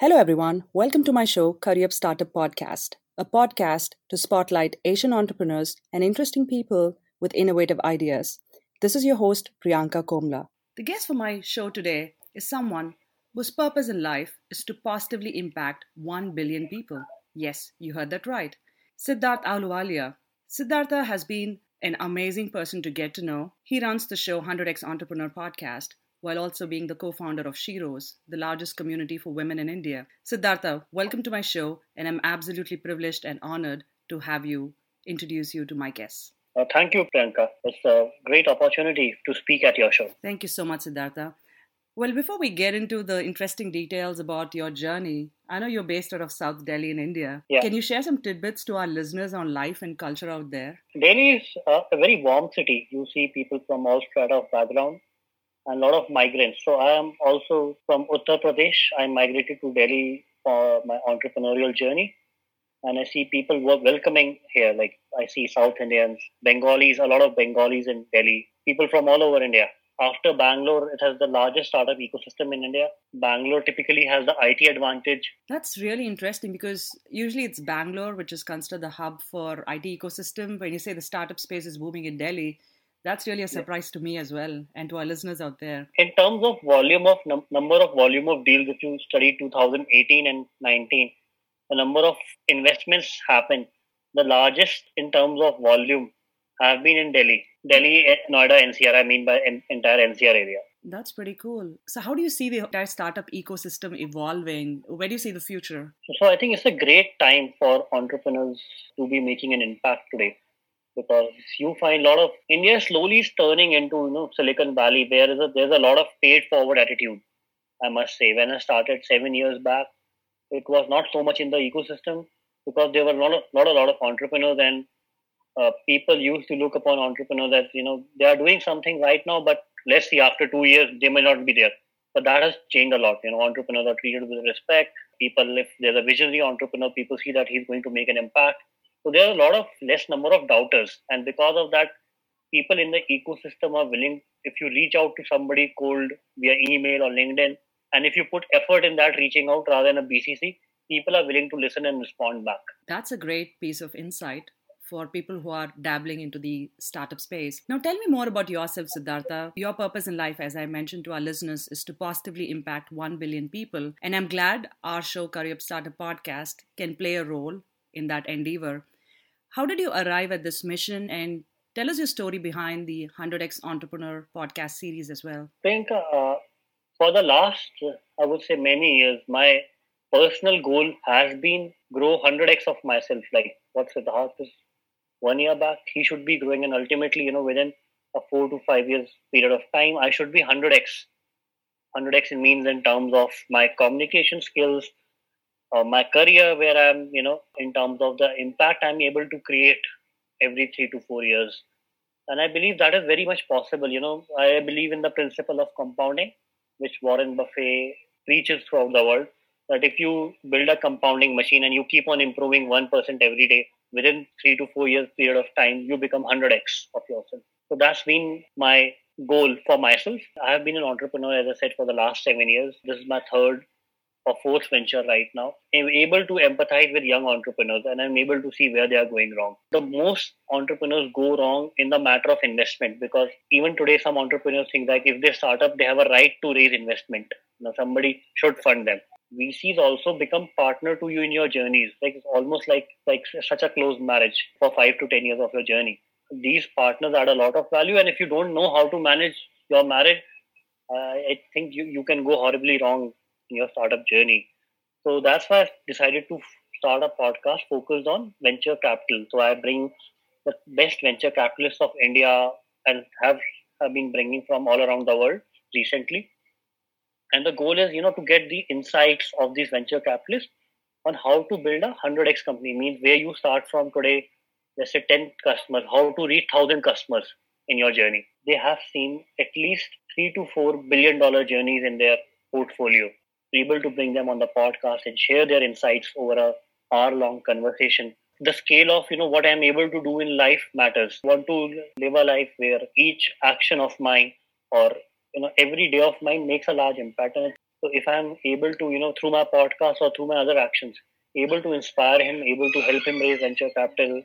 Hello, everyone. Welcome to my show, Career Up Startup Podcast, a podcast to spotlight Asian entrepreneurs and interesting people with innovative ideas. This is your host, Priyanka Komla. The guest for my show today is someone whose purpose in life is to positively impact 1 billion people. Yes, you heard that right. Siddharth Ahluwalia. Siddhartha has been an amazing person to get to know. He runs the show 100x Entrepreneur Podcast, while also being the co founder of Sheroes, the largest community for women in India. Siddhartha, welcome to my show, and I'm absolutely privileged and honored to have you introduce you to my guests. Uh, thank you, Priyanka. It's a great opportunity to speak at your show. Thank you so much, Siddhartha. Well, before we get into the interesting details about your journey, I know you're based out of South Delhi in India. Yeah. Can you share some tidbits to our listeners on life and culture out there? Delhi is a very warm city. You see people from all strata of background a lot of migrants. So I am also from Uttar Pradesh. I migrated to Delhi for my entrepreneurial journey. And I see people were welcoming here. Like I see South Indians, Bengalis, a lot of Bengalis in Delhi, people from all over India. After Bangalore, it has the largest startup ecosystem in India. Bangalore typically has the IT advantage. That's really interesting because usually it's Bangalore, which is considered the hub for IT ecosystem. When you say the startup space is booming in Delhi, that's really a surprise to me as well and to our listeners out there. In terms of volume of num- number of volume of deals, if you study 2018 and 19, the number of investments happened. The largest in terms of volume have been in Delhi, Delhi, eh, Noida, NCR. I mean by en- entire NCR area. That's pretty cool. So, how do you see the entire startup ecosystem evolving? Where do you see the future? So I think it's a great time for entrepreneurs to be making an impact today because you find a lot of India slowly is turning into you know Silicon Valley. There is a there's a lot of paid forward attitude. I must say, when I started seven years back, it was not so much in the ecosystem because there were not a lot a lot of entrepreneurs and uh, people used to look upon entrepreneurs as you know they are doing something right now, but let's see after two years they may not be there. But that has changed a lot. You know, entrepreneurs are treated with respect. People, if there's a visionary entrepreneur, people see that he's going to make an impact. So there are a lot of less number of doubters, and because of that, people in the ecosystem are willing. If you reach out to somebody cold via email or LinkedIn, and if you put effort in that reaching out rather than a BCC, people are willing to listen and respond back. That's a great piece of insight for people who are dabbling into the startup space. Now, tell me more about yourself, Siddhartha. Your purpose in life, as I mentioned to our listeners, is to positively impact 1 billion people. And I'm glad our show, Career Up Startup Podcast, can play a role in that endeavor. How did you arrive at this mission? And tell us your story behind the 100x Entrepreneur podcast series as well. Priyanka, uh, for the last, I would say, many years, my personal goal has been grow 100x of myself. Like what Siddharth is one year back, he should be growing, and ultimately, you know, within a four to five years period of time, I should be 100x. 100x means in terms of my communication skills, uh, my career, where I'm, you know, in terms of the impact I'm able to create every three to four years. And I believe that is very much possible. You know, I believe in the principle of compounding, which Warren Buffett preaches throughout the world. That if you build a compounding machine and you keep on improving 1% every day, within three to four years period of time, you become 100x of yourself. So that's been my goal for myself. I have been an entrepreneur, as I said, for the last seven years. This is my third or fourth venture right now. I'm able to empathize with young entrepreneurs and I'm able to see where they are going wrong. The most entrepreneurs go wrong in the matter of investment because even today, some entrepreneurs think that if they start up, they have a right to raise investment. Now, somebody should fund them. VCs also become partner to you in your journeys. Like it's almost like like such a close marriage for five to ten years of your journey. These partners add a lot of value, and if you don't know how to manage your marriage, uh, I think you, you can go horribly wrong in your startup journey. So that's why I decided to start a podcast focused on venture capital. So I bring the best venture capitalists of India and have, have been bringing from all around the world recently and the goal is you know to get the insights of these venture capitalists on how to build a 100x company means where you start from today let's say 10 customers how to reach 1000 customers in your journey they have seen at least 3 to 4 billion dollar journeys in their portfolio We're able to bring them on the podcast and share their insights over a hour long conversation. The scale of you know what i'm able to do in life matters. I want to live a life where each action of mine or you know every day of mine makes a large impact. And So if I'm able to, you know, through my podcast or through my other actions, able to inspire him, able to help him raise venture capital,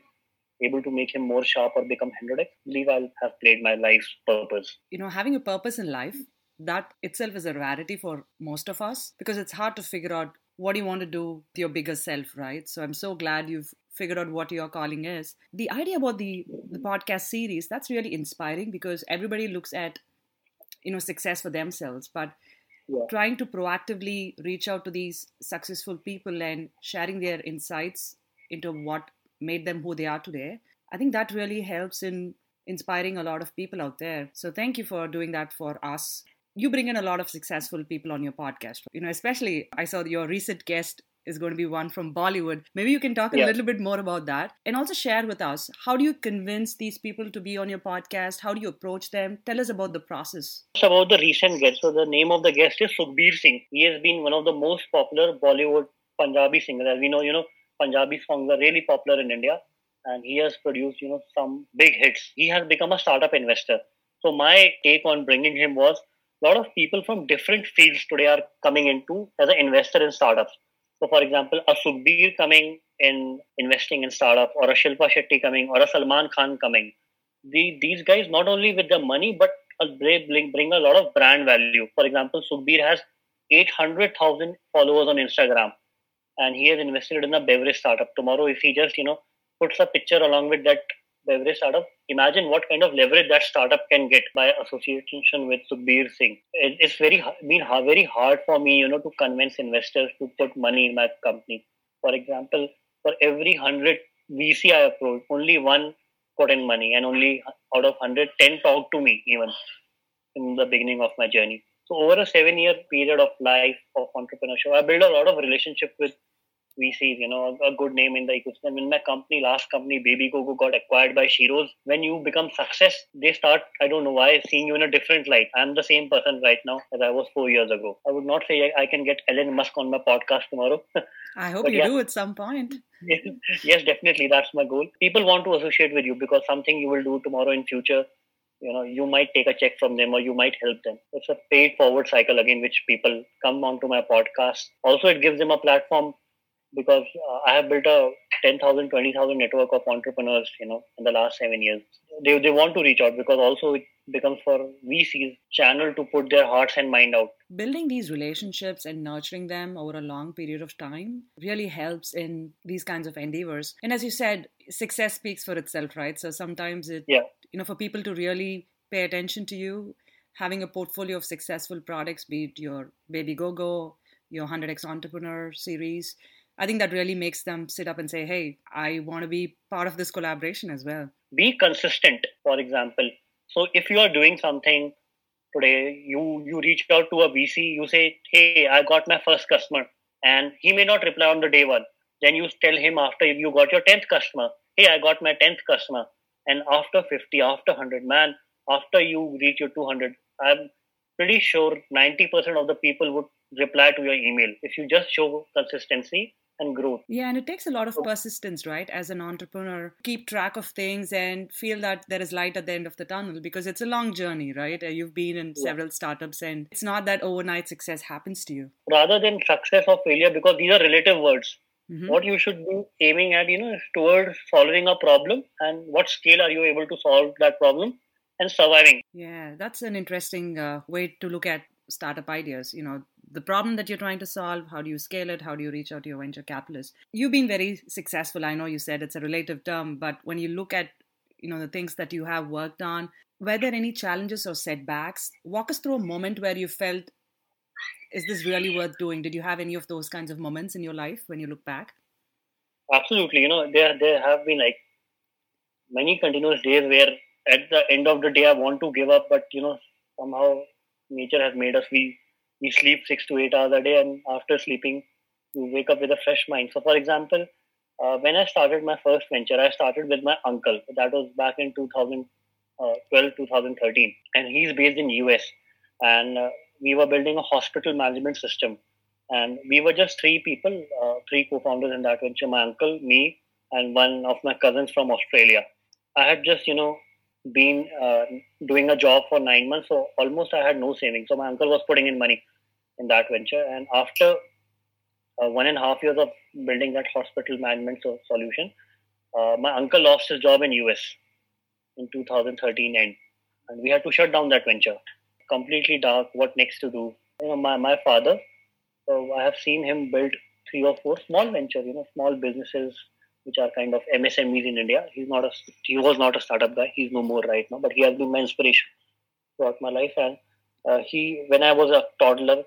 able to make him more sharp or become 100x, I believe I'll have played my life's purpose. You know, having a purpose in life, that itself is a rarity for most of us because it's hard to figure out what you want to do with your bigger self, right? So I'm so glad you've figured out what your calling is. The idea about the, the podcast series, that's really inspiring because everybody looks at, you know, success for themselves, but yeah. trying to proactively reach out to these successful people and sharing their insights into what made them who they are today, I think that really helps in inspiring a lot of people out there. So thank you for doing that for us you bring in a lot of successful people on your podcast. You know, especially I saw your recent guest is going to be one from Bollywood. Maybe you can talk a yeah. little bit more about that and also share with us how do you convince these people to be on your podcast? How do you approach them? Tell us about the process. It's about the recent guest. So the name of the guest is Sukhbir Singh. He has been one of the most popular Bollywood Punjabi singers. As we know, you know, Punjabi songs are really popular in India and he has produced, you know, some big hits. He has become a startup investor. So my take on bringing him was a lot of people from different fields today are coming into as an investor in startups. So, for example, a Sukhbir coming in investing in startup, or a Shilpa Shetty coming, or a Salman Khan coming. The, these guys not only with the money, but they bring, bring a lot of brand value. For example, Sukhbir has 800,000 followers on Instagram, and he has invested in a beverage startup. Tomorrow, if he just you know puts a picture along with that beverage startup, imagine what kind of leverage that startup can get by association with Sukhbir Singh. It's very been very hard for me, you know, to convince investors to put money in my company. For example, for every hundred VC I approach, only one put in money, and only out of hundred, ten talked to me even in the beginning of my journey. So over a seven-year period of life of entrepreneurship, I built a lot of relationship with VCs, you know, a good name in the ecosystem. In my company, last company, Babygogo got acquired by Sheroes. When you become success, they start, I don't know why, seeing you in a different light. I'm the same person right now as I was four years ago. I would not say I can get Elon Musk on my podcast tomorrow. I hope you yeah. do at some point. yes, definitely. That's my goal. People want to associate with you because something you will do tomorrow in future you know you might take a check from them or you might help them it's a paid forward cycle again which people come onto my podcast also it gives them a platform because uh, I have built a 10,000, 20,000 network of entrepreneurs, you know, in the last seven years. They, they want to reach out because also it becomes for VCs channel to put their hearts and mind out. Building these relationships and nurturing them over a long period of time really helps in these kinds of endeavors. And as you said, success speaks for itself, right? So sometimes it, yeah. you know, for people to really pay attention to you, having a portfolio of successful products, be it your Babygogo, your 100x Entrepreneur series, I think that really makes them sit up and say, hey, I want to be part of this collaboration as well. Be consistent, for example. So if you are doing something today, you, you reach out to a VC, you say, hey, I got my first customer. And he may not reply on the day one. Then you tell him after you got your 10th customer, hey, I got my 10th customer. And after 50, after 100, man, after you reach your 200, I'm pretty sure 90% of the people would reply to your email. If you just show consistency, and growth. Yeah, and it takes a lot of persistence, right? As an entrepreneur, keep track of things and feel that there is light at the end of the tunnel because it's a long journey, right? Uh, you've been in yeah. several startups and it's not that overnight success happens to you. Rather than success or failure, because these are relative words. Mm-hmm. What you should be aiming at, you know, is towards solving a problem and what scale are you able to solve that problem and surviving. Yeah, that's an interesting uh, way to look at startup ideas. You know, the problem that you're trying to solve how do you scale it how do you reach out to your venture capitalist you've been very successful i know you said it's a relative term but when you look at you know the things that you have worked on were there any challenges or setbacks? Walk us through a moment where you felt is this really worth doing? Did you have any of those kinds of moments in your life when you look back? Absolutely. You know there there have been like many continuous days where at the end of the day i want to give up but you know somehow nature has made us we we sleep six to eight hours a day, and after sleeping, you wake up with a fresh mind. So, for example, uh, when I started my first venture, I started with my uncle. That was back in 2012, 2013, and he's based in US. And uh, we were building a hospital management system, and we were just three people, uh, three co-founders in that venture: my uncle, me, and one of my cousins from Australia. I had just, you know, been uh, doing a job for nine months, so almost I had no savings. So my uncle was putting in money. In that venture. And after uh, one and a half years of building that hospital management so- solution, uh, my uncle lost his job in US in 2013 end, and we had to shut down that venture. Completely dark. What next to do? You know, my my father. So I have seen him build three or four small ventures. You know, small businesses which are kind of MSMEs in India. He's not a he was not a startup guy. He's no more right now, but he has been my inspiration throughout my life. And uh, he, when I was a toddler,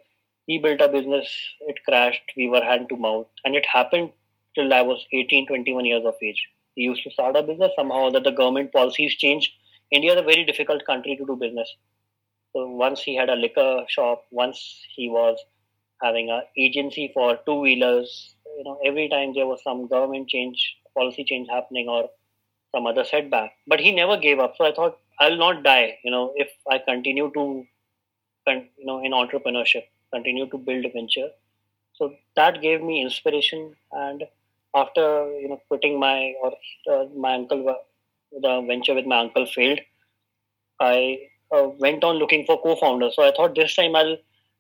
he built a business. It crashed. We were hand to mouth, and it happened till I was 18, 21 years of age. He used to start a business. Somehow that the government policies changed. India is a very difficult country to do business. So once he had a liquor shop, once he was having an agency for two wheelers. You know, every time there was some government change, policy change happening, or some other setback. But he never gave up. So I thought I'll not die. You know, if I continue to, you know, in entrepreneurship, continue to build a venture. So that gave me inspiration. And after you know quitting my or uh, my uncle, the venture with my uncle failed. I uh, went on looking for co-founders. So I thought this time I'll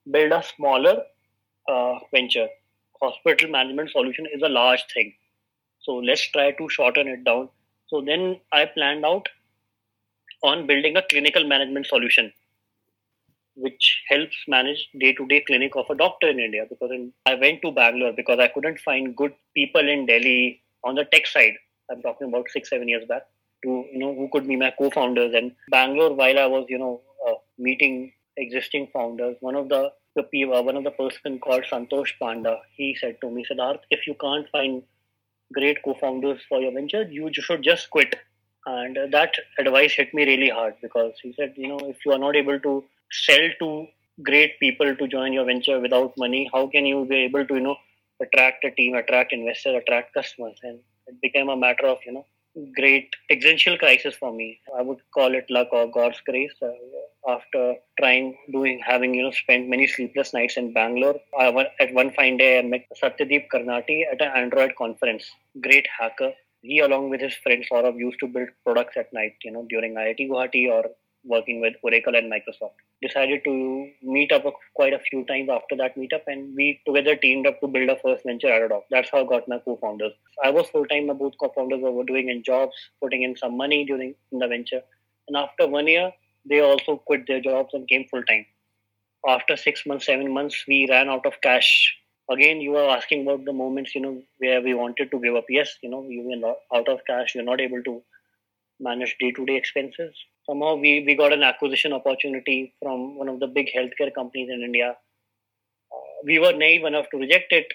build a smaller uh, venture. Hospital management solution is a large thing. So let's try to shorten it down. So then I planned out on building a clinical management solution which helps manage day-to-day clinic of a doctor in India. Because in, I went to Bangalore because I couldn't find good people in Delhi on the tech side. I'm talking about six, seven years back. To you know, who could be my co-founders and Bangalore. While I was you know uh, meeting existing founders, one of the the uh, one of the person called Santosh Panda, he said to me, Siddharth, if you can't find great co-founders for your venture, you should just quit. And that advice hit me really hard because he said, you know, if you are not able to sell to great people to join your venture without money, how can you be able to, you know, attract a team, attract investors, attract customers? And it became a matter of, you know, great existential crisis for me. I would call it luck or God's grace. Uh, after trying, doing, having you know spent many sleepless nights in Bangalore, I, at one fine day I met Satyadeep Karnati at an Android conference. Great hacker. He, along with his friend Saurabh, used to build products at night. You know, during IIT Guwahati or working with Oracle and Microsoft. Decided to meet up quite a few times after that meetup, and we together teamed up to build our first venture, Adadoc. That's how I got my co-founders. I was full time. My both co-founders were doing in jobs, putting in some money during the venture, and after one year, they also quit their jobs and came full time. After six months, seven months, we ran out of cash. Again, you were asking about the moments, you know, where we wanted to give up. Yes, you know, you were out of cash. You're not able to manage day-to-day expenses somehow we, we got an acquisition opportunity from one of the big healthcare companies in India. Uh, we were naive enough to reject it.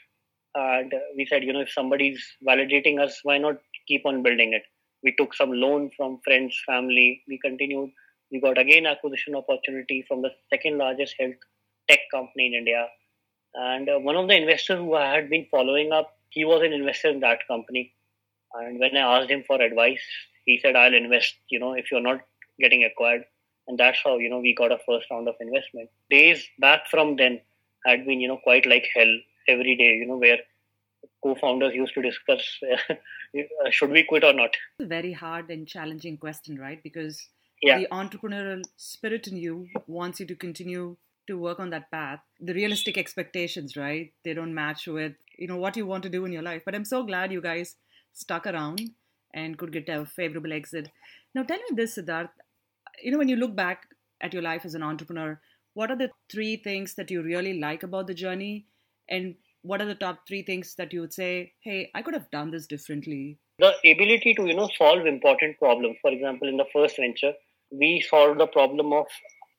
And we said, you know, if somebody's validating us, why not keep on building it? We took some loan from friends, family. We continued. We got again acquisition opportunity from the second largest health tech company in India. And uh, one of the investors who I had been following up, he was an investor in that company. And when I asked him for advice, he said, I'll invest. You know, if you're not getting acquired. And that's how, you know, we got a first round of investment. Days back from then had been, you know, quite like hell every day, you know, where co-founders used to discuss uh, should we quit or not. a very hard and challenging question, right? Because yeah. the entrepreneurial spirit in you wants you to continue to work on that path. The realistic expectations, right? They don't match with, you know, what you want to do in your life. But I'm so glad you guys stuck around and could get a favorable exit. Now, tell me this, Siddharth. You know, when you look back at your life as an entrepreneur, what are the three things that you really like about the journey? And what are the top three things that you would say, hey, I could have done this differently? The ability to, you know, solve important problems. For example, in the first venture, we solved the problem of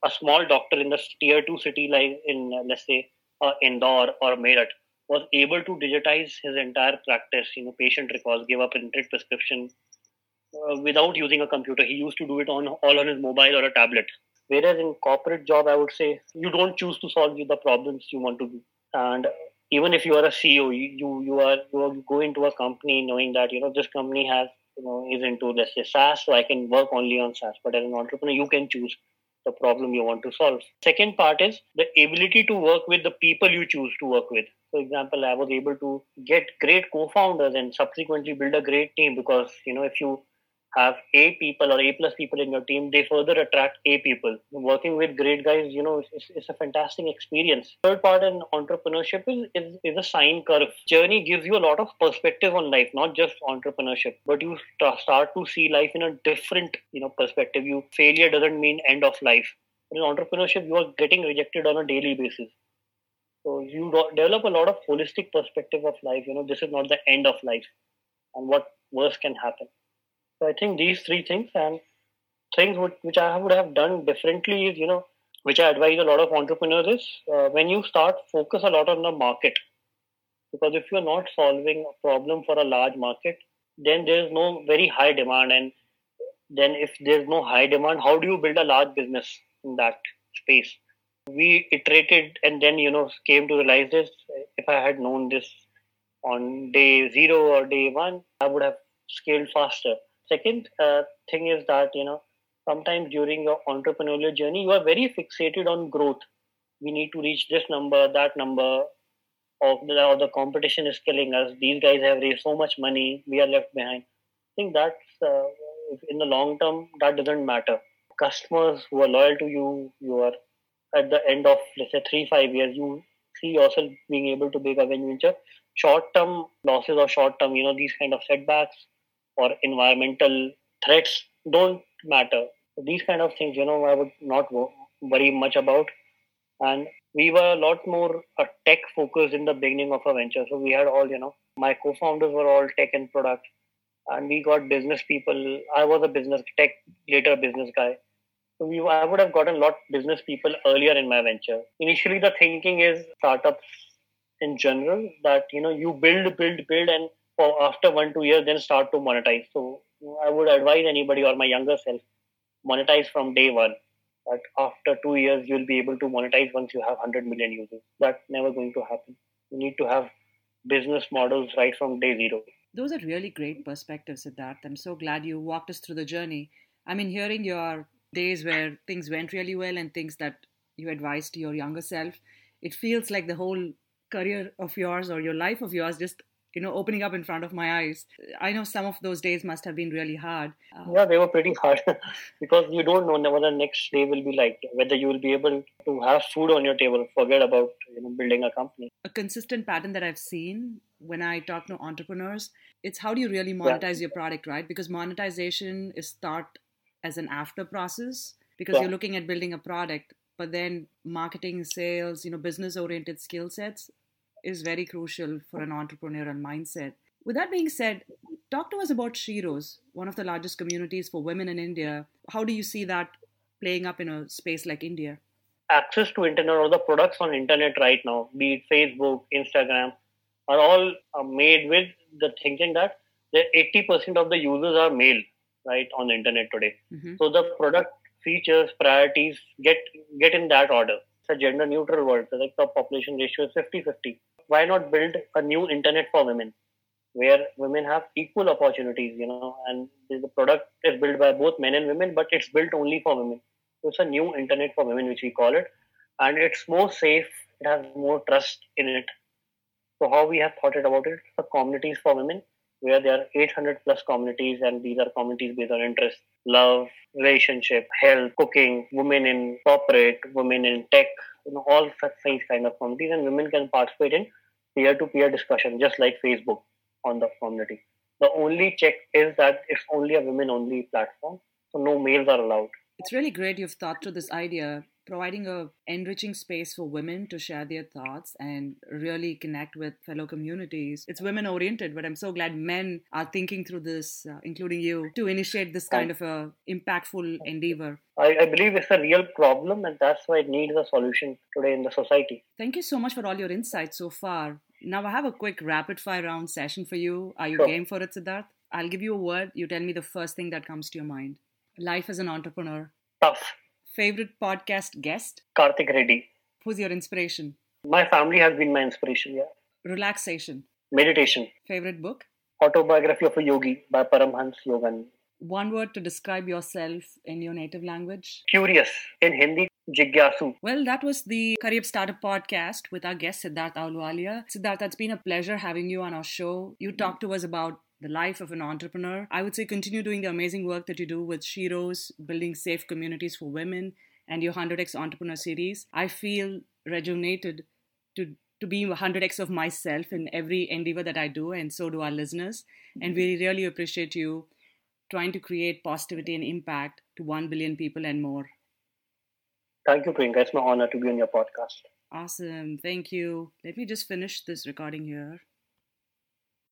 a small doctor in the tier two city, like in, let's say, uh, Indore or Meerut, was able to digitize his entire practice, you know, patient records, give a printed prescription, uh, without using a computer. He used to do it on all on his mobile or a tablet. Whereas in corporate job, I would say you don't choose to solve the problems you want to. And even if you are a CEO, you you are you go into a company knowing that you know this company has you know is into let's say SaaS, so I can work only on SaaS. But as an entrepreneur, you can choose the problem you want to solve. Second part is the ability to work with the people you choose to work with. For example, I was able to get great co-founders and subsequently build a great team because you know if you have A people or A plus people in your team, they further attract A people. Working with great guys, you know, it's, it's a fantastic experience. Third part in entrepreneurship is, is, is a sine curve. Journey gives you a lot of perspective on life, not just entrepreneurship, but you start to see life in a different, you know, perspective. You failure doesn't mean end of life. In entrepreneurship, you are getting rejected on a daily basis. So you develop a lot of holistic perspective of life. You know, this is not the end of life, and what worse can happen. So I think these three things and things which I would have done differently is, you know, which I advise a lot of entrepreneurs is uh, when you start, focus a lot on the market. Because if you're not solving a problem for a large market, then there's no very high demand. And then if there's no high demand, how do you build a large business in that space? We iterated and then, you know, came to realize this. If I had known this on day zero or day one, I would have scaled faster Second uh, thing is that, you know, sometimes during your entrepreneurial journey, you are very fixated on growth. We need to reach this number, that number, or the, or the competition is killing us. These guys have raised so much money, we are left behind. I think that's uh, in the long term, that doesn't matter. Customers who are loyal to you, you are at the end of, let's say, three, five years, you see yourself being able to make a venture. Short term losses or short term, you know, these kind of setbacks or environmental threats don't matter. These kind of things, you know, I would not worry much about. And we were a lot more uh, tech focused in the beginning of our venture. So we had all, you know, my co-founders were all tech and product, and we got business people. I was a business tech, later business guy. So we, I would have gotten a lot business people earlier in my venture. Initially, the thinking is startups in general that you know you build, build, build, and for after one two years then start to monetize. So i would advise anybody or my younger self monetize from day one. But after two years you'll be able to monetize once you have 100 million users. That's never going to happen. You need to have business models right from day zero. Those are really great perspectives siddharth. I'm so glad you walked us through the journey. I mean hearing your days where things went really well and things that you advised to your younger self it feels like the whole career of yours or your life of yours just you know opening up in front of my eyes. I know some of those days must have been really hard. Uh, yeah they were pretty hard. Because you don't know what the next day will be like whether you will be able to have food on your table forget about you know building a company. A consistent pattern that i've seen when i talk to entrepreneurs it's how do you really monetize yeah. your product right? Because monetization is thought as an after process because yeah. you're looking at building a product but then marketing sales you know business oriented skill sets is very crucial for an entrepreneurial mindset. With that being said, talk to us about Sheroes, one of the largest communities for women in India. How do you see that playing up in a space like India? Access to internet or the products on internet right now, be it Facebook, Instagram, are all uh, made with the thinking that the 80% of the users are male, right, on the internet today. Mm-hmm. So the product features, priorities get get in that order. It's a gender neutral world. So like the population ratio is 50 50 why not build a new internet for women where women have equal opportunities, you know, and the product is built by both men and women, but it's built only for women. So it's a new internet for women, which we call it, and it's more safe. It has more trust in it. So how we have thought it about it? The communities for women, where there are 800 plus communities, and these are communities based on interest, love, relationship, health, cooking, women in corporate, women in tech, you know, all such kind of communities, and women can participate in peer-to-peer discussion, just like Facebook on the community. The only check is that it's only a women-only platform, so no males are allowed. It's really great you've thought through this idea providing a enriching space for women to share their thoughts and really connect with fellow communities. It's women oriented but i'm so glad men are thinking through this uh, including you to initiate this kind of a impactful endeavor. I, I believe it's a real problem and that's why it needs a solution today in the society. Thank you so much for all your insights so far. Now i have a quick rapid fire round session for you. Are you sure. game for it siddharth? I'll give you a word. You tell me the first thing that comes to your mind. Life as an entrepreneur. Tough Favorite podcast guest? Karthik Reddy. Who's your inspiration? My family has been my inspiration, yeah. Relaxation. Meditation. Favorite book? Autobiography of a Yogi by Paramhans Yogan. One word to describe yourself in your native language? Curious. In Hindi, Jigyasu. Well, that was the Career Startup podcast with our guest Siddharth Ahluwalia. Siddharth, it's been a pleasure having you on our show. You talked to us about the life of an entrepreneur. I would say continue doing the amazing work that you do with Sheroes, building safe communities for women, and your 100x Entrepreneur series. I feel rejuvenated to to be 100x of myself in every endeavor that I do, and so do our listeners. And we mm-hmm. really appreciate you trying to create positivity and impact to 1 billion people and more. Thank you, Priyanka. It's my honor to be on your podcast. Awesome. Thank you. Let me just finish this recording here.